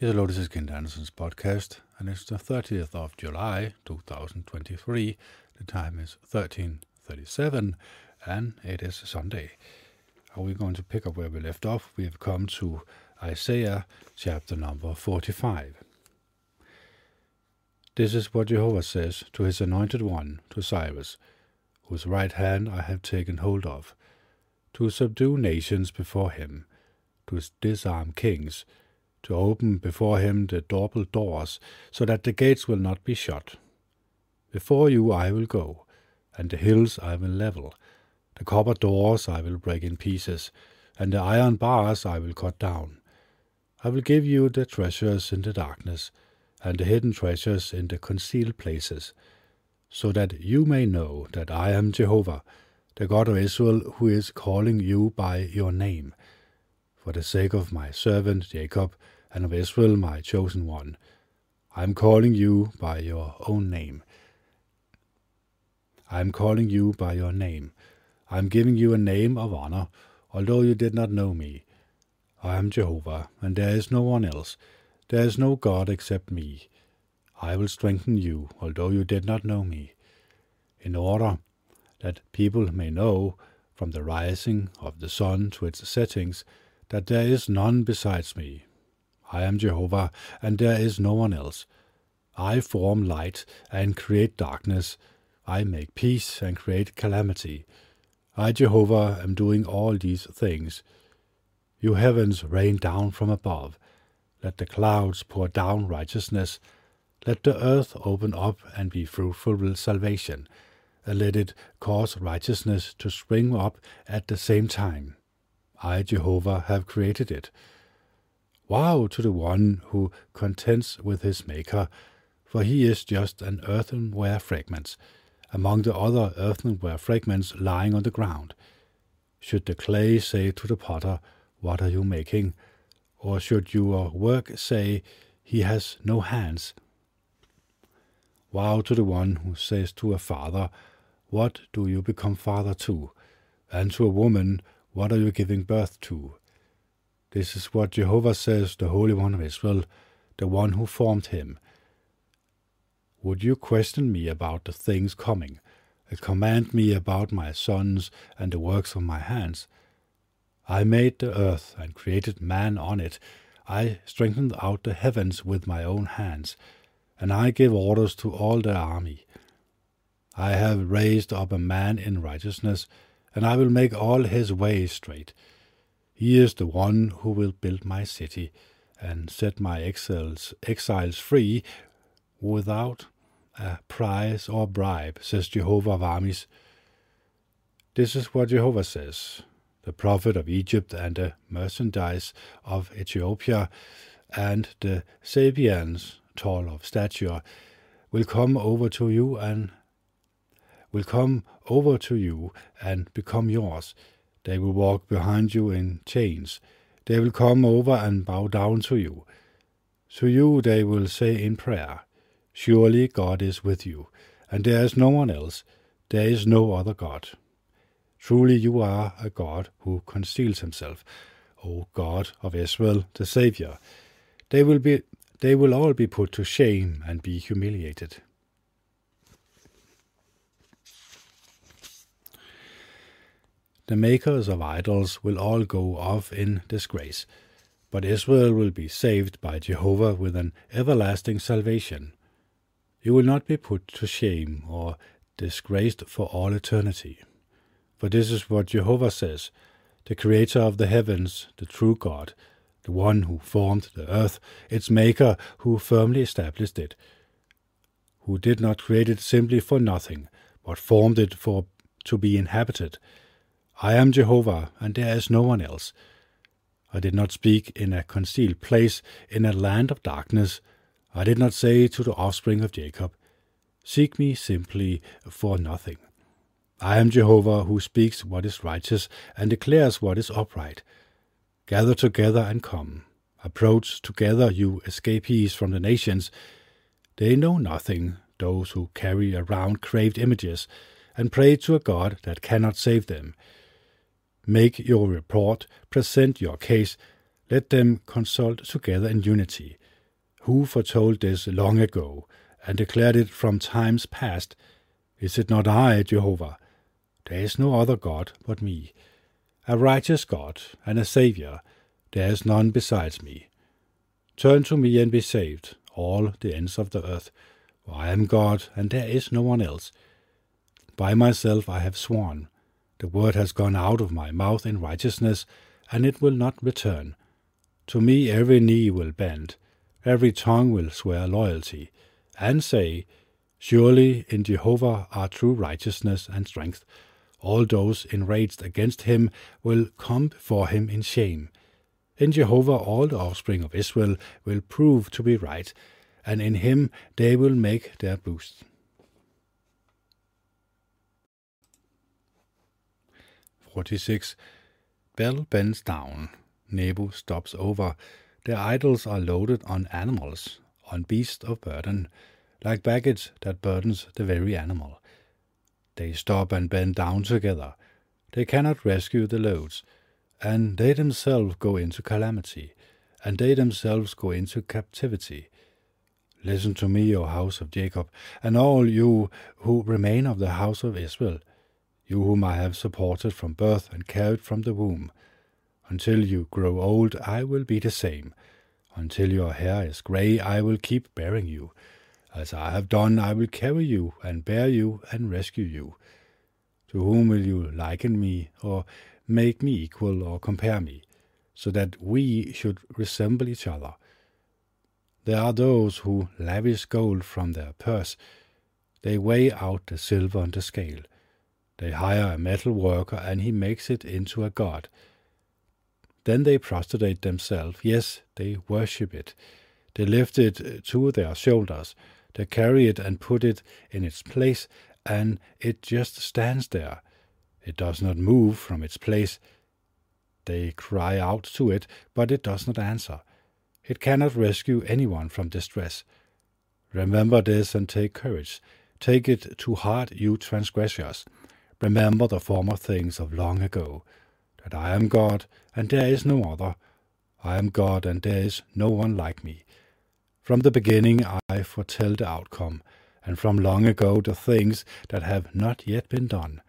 This is Kennet Andersen's podcast, and it's the 30th of July, 2023. The time is 13.37, and it is Sunday. Are we going to pick up where we left off? We have come to Isaiah chapter number 45. This is what Jehovah says to his anointed one, to Cyrus, whose right hand I have taken hold of, to subdue nations before him, to disarm kings, to open before him the double doors, so that the gates will not be shut. Before you I will go, and the hills I will level. The copper doors I will break in pieces, and the iron bars I will cut down. I will give you the treasures in the darkness, and the hidden treasures in the concealed places, so that you may know that I am Jehovah, the God of Israel, who is calling you by your name for the sake of my servant Jacob and of Israel, my chosen one. I am calling you by your own name. I am calling you by your name. I am giving you a name of honor, although you did not know me. I am Jehovah, and there is no one else. There is no God except me. I will strengthen you, although you did not know me, in order that people may know from the rising of the sun to its settings that there is none besides me. I am Jehovah, and there is no one else. I form light and create darkness. I make peace and create calamity. I, Jehovah, am doing all these things. You heavens rain down from above. Let the clouds pour down righteousness. Let the earth open up and be fruitful with salvation, and let it cause righteousness to spring up at the same time. I, Jehovah, have created it. Woe to the one who contends with his Maker, for he is just an earthenware fragment, among the other earthenware fragments lying on the ground. Should the clay say to the potter, What are you making? Or should your work say, He has no hands? Woe to the one who says to a father, What do you become father to? And to a woman, what are you giving birth to? This is what Jehovah says, the Holy One of Israel, the one who formed him. Would you question me about the things coming, and command me about my sons and the works of my hands? I made the earth and created man on it. I strengthened out the heavens with my own hands, and I gave orders to all the army. I have raised up a man in righteousness, and I will make all his ways straight. He is the one who will build my city and set my exiles, exiles free without a price or bribe, says Jehovah of armies. This is what Jehovah says. The profit of Egypt and the merchandise of Ethiopia and the Sabeans, tall of stature, will come over to you and will come over to you and become yours. They will walk behind you in chains. They will come over and bow down to you. To you they will say in prayer, Surely God is with you, and there is no one else. There is no other God. Truly you are a God who conceals himself, O God of Israel, the Saviour. They will be they will all be put to shame and be humiliated. The makers of idols will all go off in disgrace, but Israel will be saved by Jehovah with an everlasting salvation. You will not be put to shame or disgraced for all eternity. For this is what Jehovah says, the Creator of the heavens, the true God, the one who formed the earth, its Maker, who firmly established it, who did not create it simply for nothing, but formed it for to be inhabited, I am Jehovah, and there is no one else. I did not speak in a concealed place, in a land of darkness. I did not say to the offspring of Jacob, Seek me simply for nothing. I am Jehovah who speaks what is righteous and declares what is upright. Gather together and come. Approach together, you escapees from the nations. They know nothing, those who carry around craved images, and pray to a God that cannot save them. Make your report, present your case, let them consult together in unity. Who foretold this long ago, and declared it from times past? Is it not I, Jehovah? There is no other God but me. A righteous God and a Saviour, there is none besides me. Turn to me and be saved, all the ends of the earth, for I am God, and there is no one else. By myself I have sworn. The word has gone out of my mouth in righteousness, and it will not return. To me every knee will bend, every tongue will swear loyalty, and say, Surely in Jehovah are true righteousness and strength. All those enraged against him will come before him in shame. In Jehovah all the offspring of Israel will prove to be right, and in him they will make their boast. Forty-six. Bel bends down. Nebo stops over. Their idols are loaded on animals, on beasts of burden, like baggage that burdens the very animal. They stop and bend down together. They cannot rescue the loads, and they themselves go into calamity, and they themselves go into captivity. Listen to me, O house of Jacob, and all you who remain of the house of Israel, you whom I have supported from birth and carried from the womb. Until you grow old, I will be the same. Until your hair is grey, I will keep bearing you. As I have done, I will carry you and bear you and rescue you. To whom will you liken me, or make me equal, or compare me, so that we should resemble each other? There are those who lavish gold from their purse. They weigh out the silver on the scale. They hire a metal worker, and he makes it into a god. Then they prostrate themselves. Yes, they worship it. They lift it to their shoulders. They carry it and put it in its place, and it just stands there. It does not move from its place. They cry out to it, but it does not answer. It cannot rescue anyone from distress. Remember this and take courage. Take it to heart, you transgressors. Remember the former things of long ago, that I am God, and there is no other. I am God, and there is no one like me. From the beginning I foretell the outcome, and from long ago the things that have not yet been done.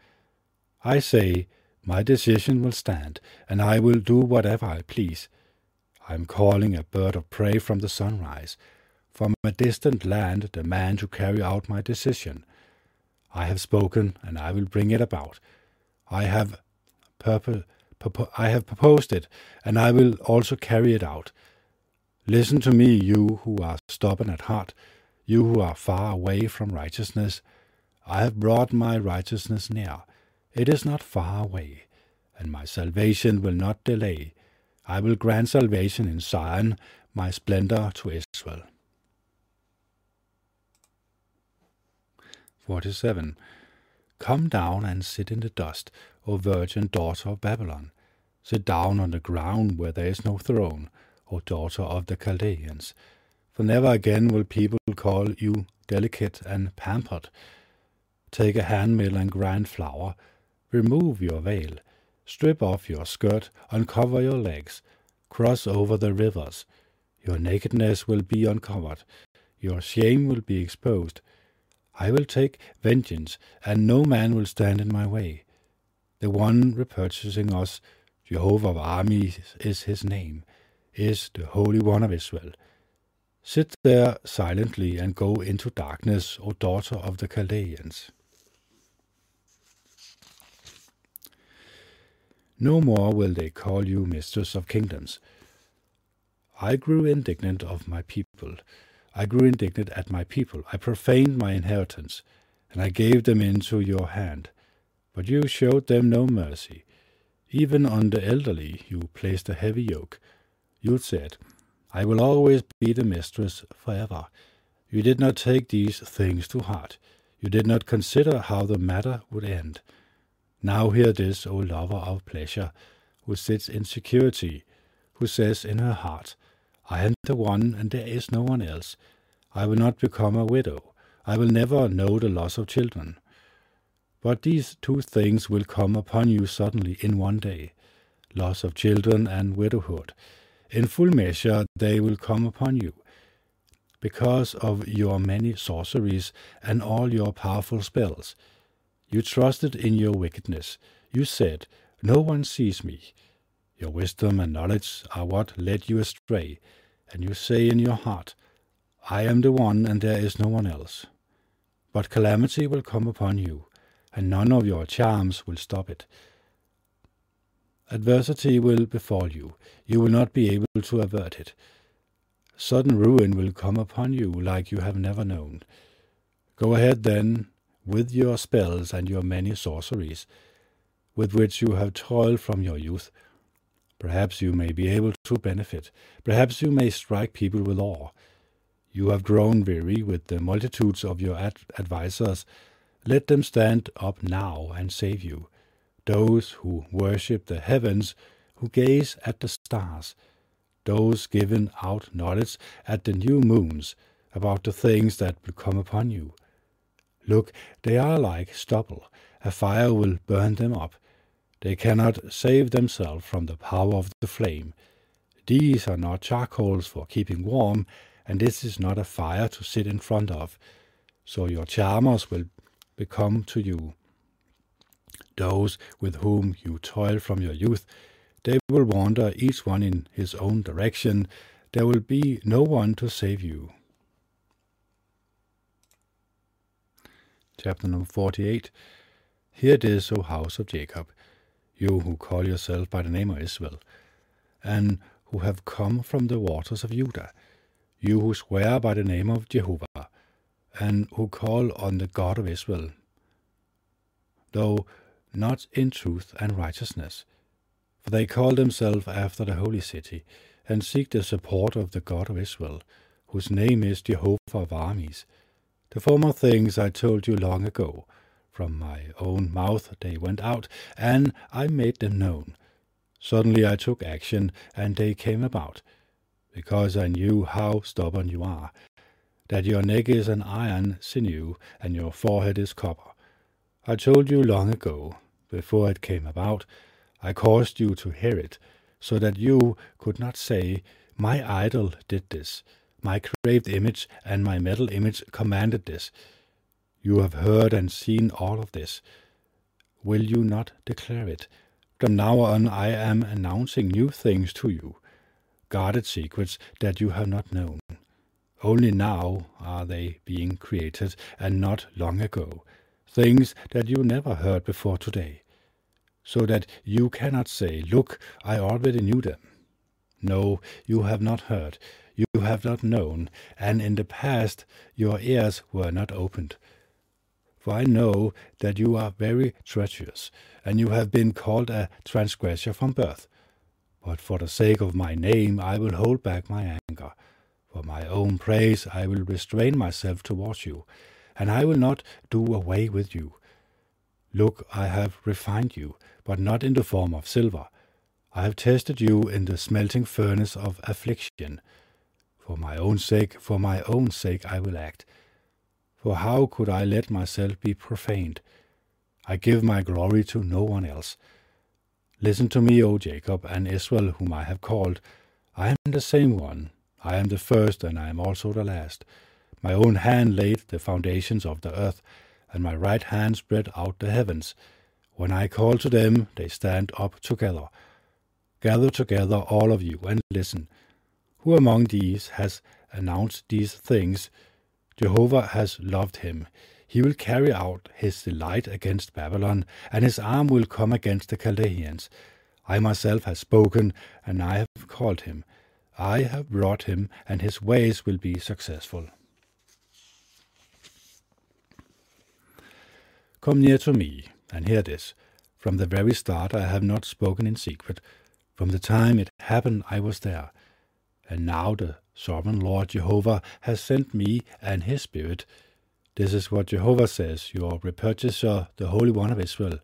I say, My decision will stand, and I will do whatever I please. I am calling a bird of prey from the sunrise, from a distant land the man to carry out my decision. I have spoken, and I will bring it about. I have purpose, I have proposed it, and I will also carry it out. Listen to me, you who are stubborn at heart, you who are far away from righteousness. I have brought my righteousness near. It is not far away, and my salvation will not delay. I will grant salvation in Zion, my splendor to Israel. 47. Come down and sit in the dust, O virgin daughter of Babylon. Sit down on the ground where there is no throne O daughter of the Chaldeans, for never again will people call you delicate and pampered. Take a handmill and grind flour, remove your veil, strip off your skirt, uncover your legs, cross over the rivers. Your nakedness will be uncovered, your shame will be exposed. I will take vengeance, and no man will stand in my way. The one repurchasing us, Jehovah of armies, is his name is the Holy One of Israel. Sit there silently and go into darkness, O daughter of the Chaldeans. No more will they call you mistress of kingdoms. I grew indignant of my people. I grew indignant at my people. I profaned my inheritance, and I gave them into your hand. But you showed them no mercy. Even on the elderly you placed a heavy yoke. You said, I will always be the mistress forever. You did not take these things to heart. You did not consider how the matter would end. Now hear this, O lover of pleasure, who sits in security, who says in her heart, I am the one, and there is no one else. I will not become a widow. I will never know the loss of children. But these two things will come upon you suddenly in one day loss of children and widowhood in full measure they will come upon you. because of your many sorceries and all your powerful spells. You trusted in your wickedness. You said, No one sees me. Your wisdom and knowledge are what led you astray, and you say in your heart, I am the one, and there is no one else. But calamity will come upon you, and none of your charms will stop it. Adversity will befall you. You will not be able to avert it. Sudden ruin will come upon you like you have never known. Go ahead then with your spells and your many sorceries, with which you have toiled from your youth. Perhaps you may be able to benefit. Perhaps you may strike people with awe. You have grown weary with the multitudes of your ad- advisers. Let them stand up now and save you those who worship the heavens, who gaze at the stars, those giving out knowledge at the new moons about the things that will come upon you. Look, they are like stubble, a fire will burn them up. They cannot save themselves from the power of the flame. These are not charcoals for keeping warm, and this is not a fire to sit in front of. So your charmers will become to you those with whom you toil from your youth, they will wander each one in his own direction. There will be no one to save you. Chapter number 48 Hear this, O house of Jacob, you who call yourself by the name of Israel, and who have come from the waters of Judah, you who swear by the name of Jehovah, and who call on the God of Israel. Though not in truth and righteousness. For they call themselves after the holy city, and seek the support of the God of Israel, whose name is Jehovah of armies. The former things I told you long ago. From my own mouth they went out, and I made them known. Suddenly I took action, and they came about, because I knew how stubborn you are, that your neck is an iron sinew, and your forehead is copper. I told you long ago, before it came about, I caused you to hear it, so that you could not say, My idol did this, my craved image and my metal image commanded this. You have heard and seen all of this. Will you not declare it? From now on I am announcing new things to you, guarded secrets that you have not known. Only now are they being created, and not long ago things that you never heard before today, so that you cannot say, Look, I already knew them. No, you have not heard, you have not known, and in the past your ears were not opened. For I know that you are very treacherous, and you have been called a transgressor from birth. But for the sake of my name I will hold back my anger. For my own praise I will restrain myself towards you, and I will not do away with you. Look, I have refined you, but not in the form of silver. I have tested you in the smelting furnace of affliction. For my own sake, for my own sake I will act. For how could I let myself be profaned? I give my glory to no one else. Listen to me, O Jacob and Israel, whom I have called. I am the same one. I am the first, and I am also the last. My own hand laid the foundations of the earth, and my right hand spread out the heavens. When I call to them, they stand up together. Gather together, all of you, and listen. Who among these has announced these things? Jehovah has loved him. He will carry out his delight against Babylon, and his arm will come against the Chaldeans. I myself have spoken, and I have called him. I have brought him, and his ways will be successful. Come near to me, and hear this. From the very start I have not spoken in secret. From the time it happened I was there. And now the sovereign Lord Jehovah has sent me and his Spirit. This is what Jehovah says, your repurchaser, the Holy One of Israel.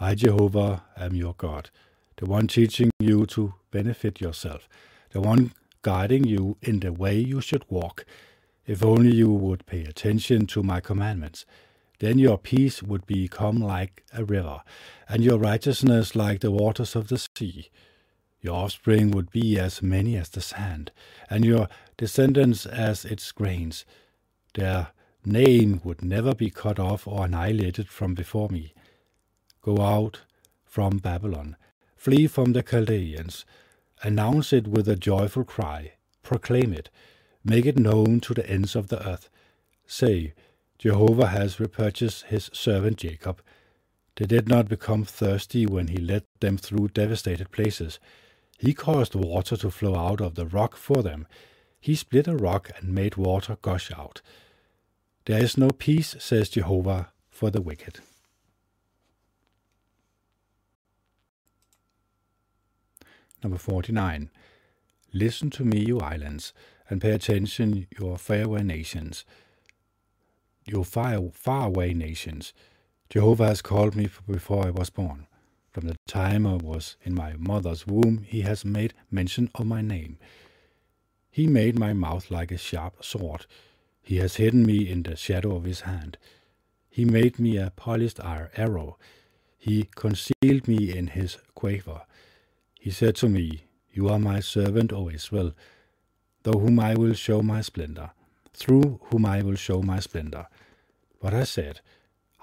I, Jehovah, am your God, the one teaching you to benefit yourself, the one guiding you in the way you should walk. If only you would pay attention to my commandments then your peace would become like a river, and your righteousness like the waters of the sea. Your offspring would be as many as the sand, and your descendants as its grains. Their name would never be cut off or annihilated from before me. Go out from Babylon, flee from the Chaldeans, announce it with a joyful cry, proclaim it, make it known to the ends of the earth. Say, Jehovah has repurchased his servant Jacob. They did not become thirsty when he led them through devastated places. He caused water to flow out of the rock for them. He split a rock and made water gush out. There is no peace, says Jehovah, for the wicked. Number 49. Listen to me, you islands, and pay attention, your faraway nations. Your far, faraway nations. Jehovah has called me before I was born. From the time I was in my mother's womb, he has made mention of my name. He made my mouth like a sharp sword. He has hidden me in the shadow of his hand. He made me a polished arrow. He concealed me in his quiver. He said to me, You are my servant, O Israel, through whom I will show my splendor, through whom I will show my splendor. But I said,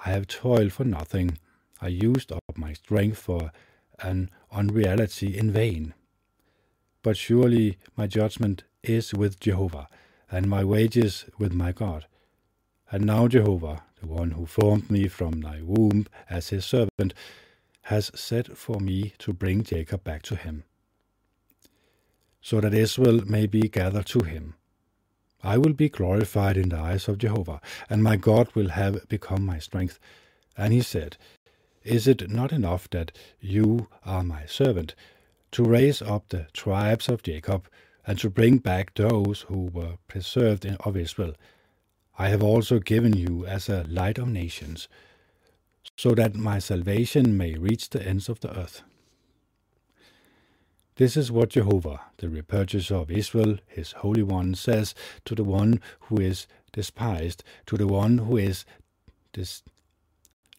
I have toiled for nothing. I used up my strength for an unreality in vain. But surely my judgment is with Jehovah, and my wages with my God. And now Jehovah, the one who formed me from thy womb as his servant, has set for me to bring Jacob back to him, so that Israel may be gathered to him. I will be glorified in the eyes of Jehovah, and my God will have become my strength. And he said, is it not enough that you are my servant, to raise up the tribes of Jacob, and to bring back those who were preserved in, of Israel? I have also given you as a light of nations, so that my salvation may reach the ends of the earth. This is what Jehovah, the repurchaser of Israel, his Holy One, says to the one who is despised, to the one who is dis-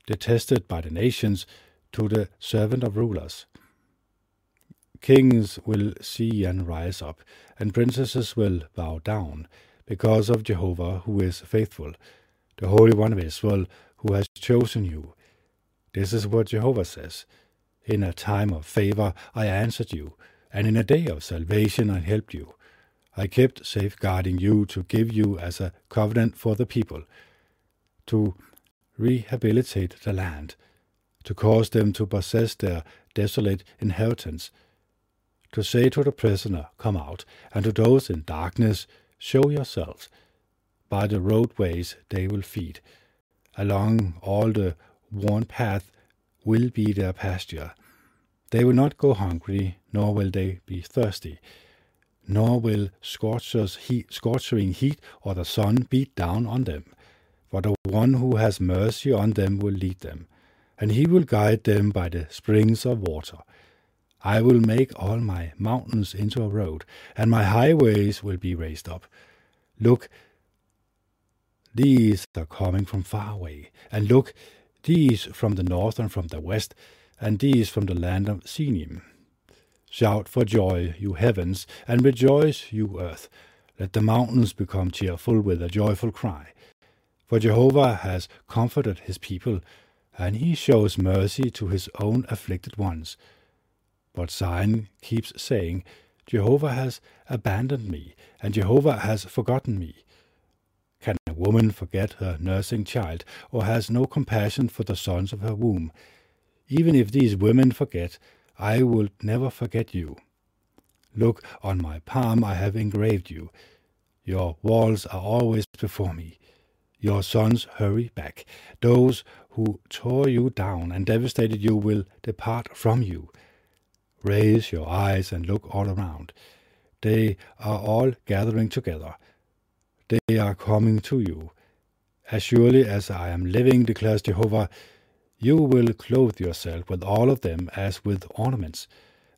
detested by the nations, to the servant of rulers. Kings will see and rise up, and princesses will bow down, because of Jehovah who is faithful, the Holy One of Israel who has chosen you. This is what Jehovah says. In a time of favor I answered you, and in a day of salvation I helped you. I kept safeguarding you to give you as a covenant for the people, to rehabilitate the land, to cause them to possess their desolate inheritance, to say to the prisoner, Come out, and to those in darkness, Show yourselves. By the roadways they will feed. Along all the worn path will be their pasture. They will not go hungry, nor will they be thirsty, nor will scorchers heat, scorching heat or the sun beat down on them for the one who has mercy on them will lead them, and he will guide them by the springs of water. I will make all my mountains into a road, and my highways will be raised up. Look, these are coming from far away, and look, these from the north and from the west, and these from the land of Sinim. Shout for joy, you heavens, and rejoice, you earth. Let the mountains become cheerful with a joyful cry. For Jehovah has comforted his people, and he shows mercy to his own afflicted ones. But Zion keeps saying, Jehovah has abandoned me, and Jehovah has forgotten me. Can a woman forget her nursing child, or has no compassion for the sons of her womb? Even if these women forget, I will never forget you. Look, on my palm I have engraved you. Your walls are always before me. Your sons hurry back. Those who tore you down and devastated you will depart from you. Raise your eyes and look all around. They are all gathering together. They are coming to you. As surely as I am living, declares Jehovah, you will clothe yourself with all of them as with ornaments,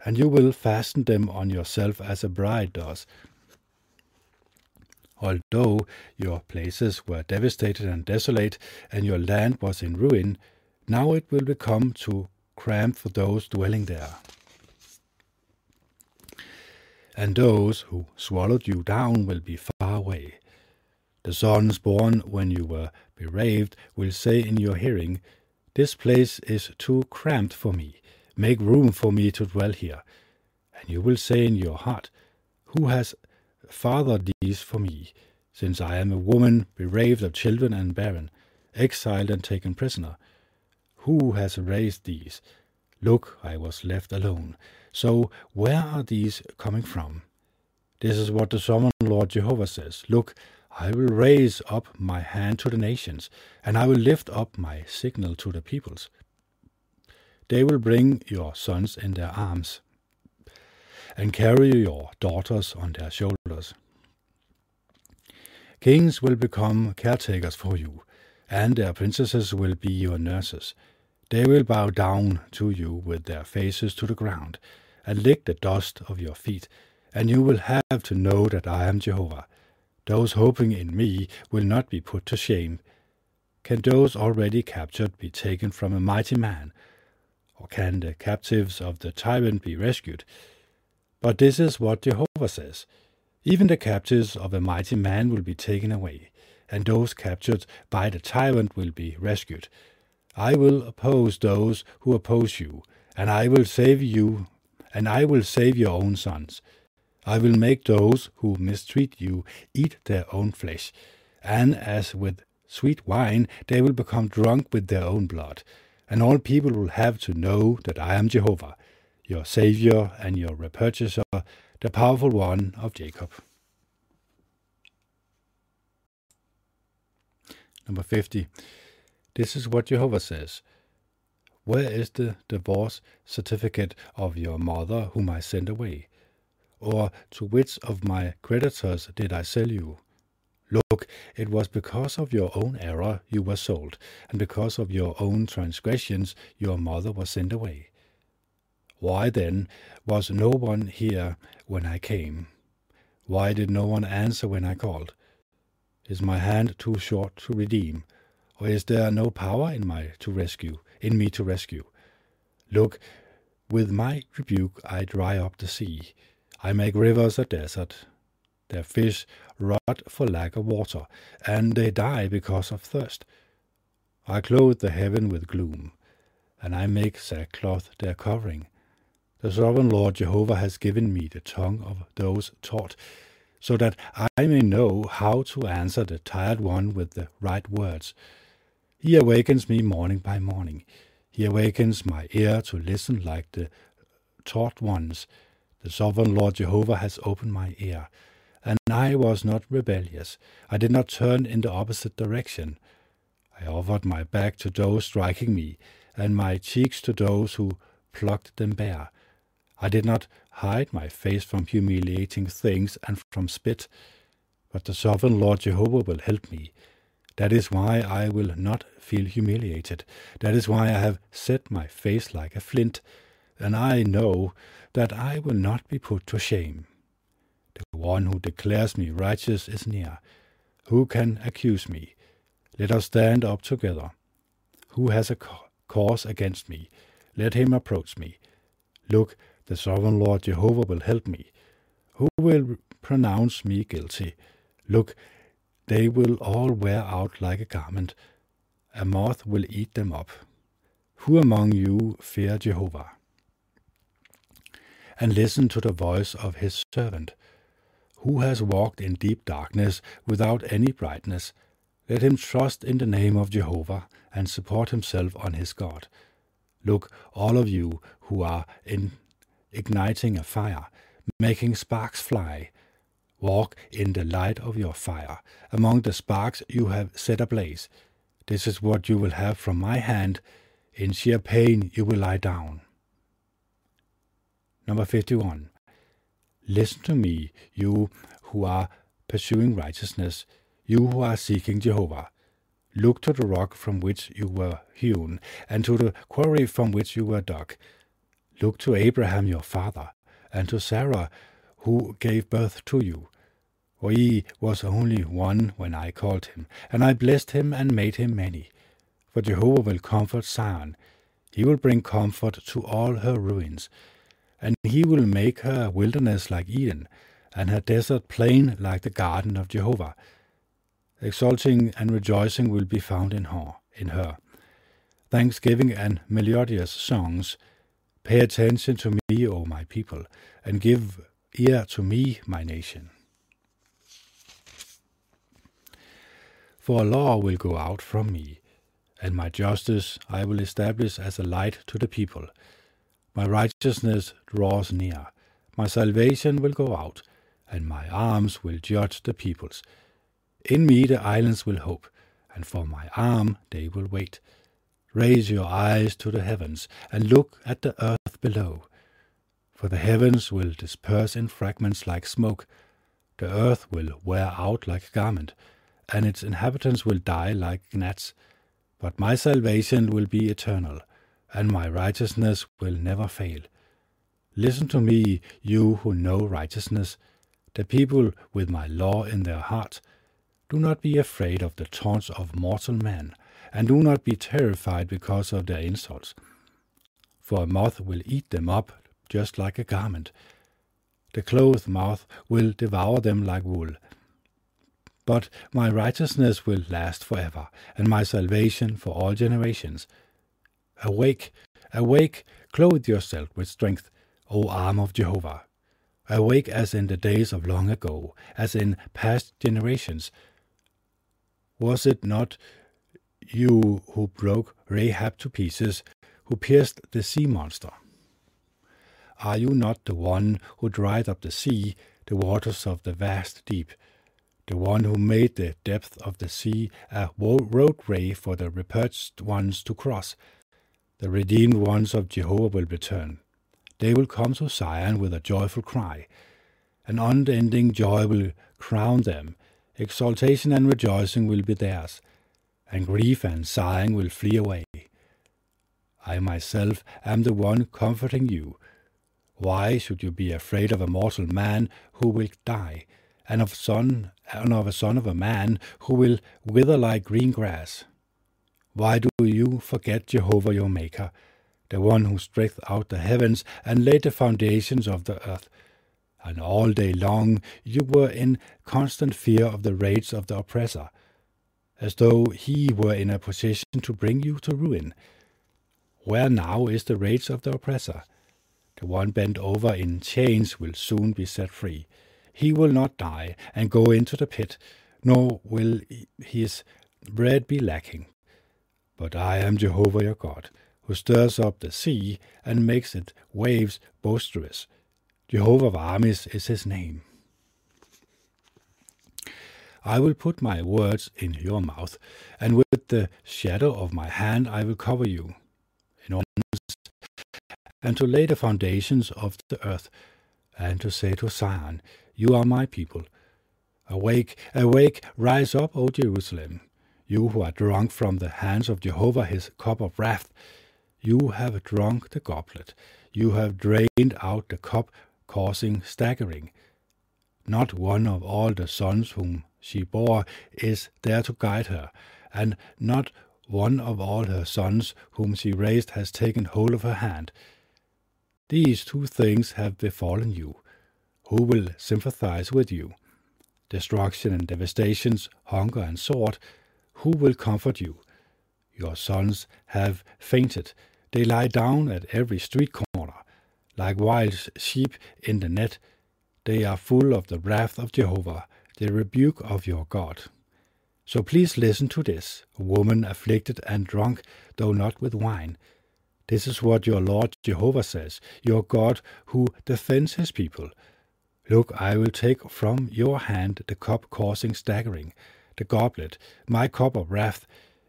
and you will fasten them on yourself as a bride does. Although your places were devastated and desolate, and your land was in ruin, now it will become too cramped for those dwelling there. and those who swallowed you down will be far away. The sons born when you were bereaved will say in your hearing, This place is too cramped for me. Make room for me to dwell here. And you will say in your heart, Who has fathered these for me, since I am a woman bereaved of children and barren, exiled and taken prisoner? Who has raised these? Look, I was left alone. So where are these coming from? This is what the sovereign Lord Jehovah says. Look, I will raise up my hand to the nations, and I will lift up my signal to the peoples. They will bring your sons in their arms, and carry your daughters on their shoulders. Kings will become caretakers for you, and their princesses will be your nurses. They will bow down to you with their faces to the ground, and lick the dust of your feet, and you will have to know that I am Jehovah. Those hoping in me will not be put to shame. Can those already captured be taken from a mighty man? Or can the captives of the tyrant be rescued? But this is what Jehovah says Even the captives of a mighty man will be taken away, and those captured by the tyrant will be rescued. I will oppose those who oppose you, and I will save you, and I will save your own sons. I will make those who mistreat you eat their own flesh, and as with sweet wine they will become drunk with their own blood, and all people will have to know that I am Jehovah, your Saviour and your repurchaser, the powerful one of Jacob. Number 50. This is what Jehovah says. Where is the divorce certificate of your mother whom I sent away? Or to which of my creditors did I sell you? Look, it was because of your own error you were sold, and because of your own transgressions your mother was sent away. Why then was no one here when I came? Why did no one answer when I called? Is my hand too short to redeem? or is there no power in my to rescue, in me to rescue? Look, with my rebuke I dry up the sea. I make rivers a desert. Their fish rot for lack of water, and they die because of thirst. I clothe the heaven with gloom, and I make sackcloth their covering. The sovereign Lord Jehovah has given me the tongue of those taught, so that I may know how to answer the tired one with the right words. He awakens me morning by morning. He awakens my ear to listen like the taught ones. The sovereign Lord Jehovah has opened my ear. And I was not rebellious. I did not turn in the opposite direction. I offered my back to those striking me, and my cheeks to those who plucked them bare. I did not hide my face from humiliating things and from spit. But the sovereign Lord Jehovah will help me. That is why I will not feel humiliated. That is why I have set my face like a flint, and I know that I will not be put to shame. The one who declares me righteous is near. Who can accuse me? Let us stand up together. Who has a cause against me? Let him approach me. Look, the sovereign Lord Jehovah will help me. Who will pronounce me guilty? Look, they will all wear out like a garment. A moth will eat them up. Who among you fear Jehovah? And listen to the voice of his servant. Who has walked in deep darkness without any brightness? Let him trust in the name of Jehovah and support himself on his God. Look, all of you who are in igniting a fire, making sparks fly, Walk in the light of your fire, among the sparks you have set ablaze. This is what you will have from my hand. In sheer pain you will lie down. Number 51. Listen to me, you who are pursuing righteousness, you who are seeking Jehovah. Look to the rock from which you were hewn, and to the quarry from which you were dug. Look to Abraham your father, and to Sarah, who gave birth to you. For he was only one when I called him, and I blessed him and made him many. For Jehovah will comfort Zion, he will bring comfort to all her ruins. and he will make her wilderness like Eden, and her desert plain like the garden of Jehovah. Exulting and rejoicing will be found in her. In her. Thanksgiving and melodious songs. Pay attention to me, O my people, and give ear to me, my nation. For a law will go out from me, and my justice I will establish as a light to the people. My righteousness draws near. My salvation will go out, and my arms will judge the peoples. In me the islands will hope, and for my arm they will wait. Raise your eyes to the heavens, and look at the earth below. For the heavens will disperse in fragments like smoke, the earth will wear out like a garment, and its inhabitants will die like gnats. But my salvation will be eternal, and my righteousness will never fail. Listen to me, you who know righteousness, the people with my law in their heart. Do not be afraid of the taunts of mortal men, and do not be terrified because of their insults. For a moth will eat them up just like a garment. The clothed moth will devour them like wool. But my righteousness will last forever, and my salvation for all generations. Awake, awake, clothe yourself with strength, O arm of Jehovah. Awake as in the days of long ago, as in past generations. Was it not you who broke Rahab to pieces, who pierced the sea monster? Are you not the one who dried up the sea, the waters of the vast deep? the one who made the depth of the sea a roadway for the repurchased ones to cross. The redeemed ones of Jehovah will return. They will come to Zion with a joyful cry. An unending joy will crown them. Exultation and rejoicing will be theirs, and grief and sighing will flee away. I myself am the one comforting you. Why should you be afraid of a mortal man who will die? and of son and of a son of a man who will wither like green grass. Why do you forget Jehovah your Maker, the one who stretched out the heavens and laid the foundations of the earth? And all day long you were in constant fear of the rage of the oppressor, as though he were in a position to bring you to ruin. Where now is the rage of the oppressor? The one bent over in chains will soon be set free. He will not die and go into the pit, nor will his bread be lacking. But I am Jehovah your God, who stirs up the sea and makes its waves boisterous. Jehovah of armies is his name. I will put my words in your mouth, and with the shadow of my hand I will cover you, in order and to lay the foundations of the earth, and to say to Zion, you are my people. Awake, awake, rise up, O Jerusalem, you who are drunk from the hands of Jehovah his cup of wrath. You have drunk the goblet, you have drained out the cup, causing staggering. Not one of all the sons whom she bore is there to guide her, and not one of all her sons whom she raised has taken hold of her hand. These two things have befallen you who will sympathize with you? Destruction and devastations, hunger and sword, who will comfort you? Your sons have fainted. They lie down at every street corner. Like wild sheep in the net, they are full of the wrath of Jehovah, the rebuke of your God. So please listen to this, woman afflicted and drunk, though not with wine. This is what your Lord Jehovah says, your God who defends his people. Look, I will take from your hand the cup causing staggering, the goblet, my cup of wrath.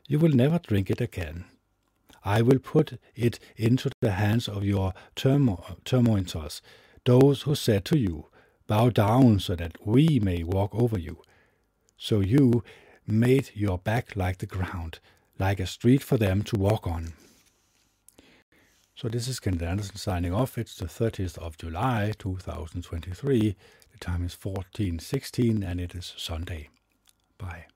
You will never drink it again. I will put it into the hands of your tormentors, those who said to you, Bow down so that we may walk over you. So you made your back like the ground, like a street for them to walk on. So this is Kennet Andersen signing off. It's the 30th of July 2023. The time is 14.16 and it is Sunday. Bye.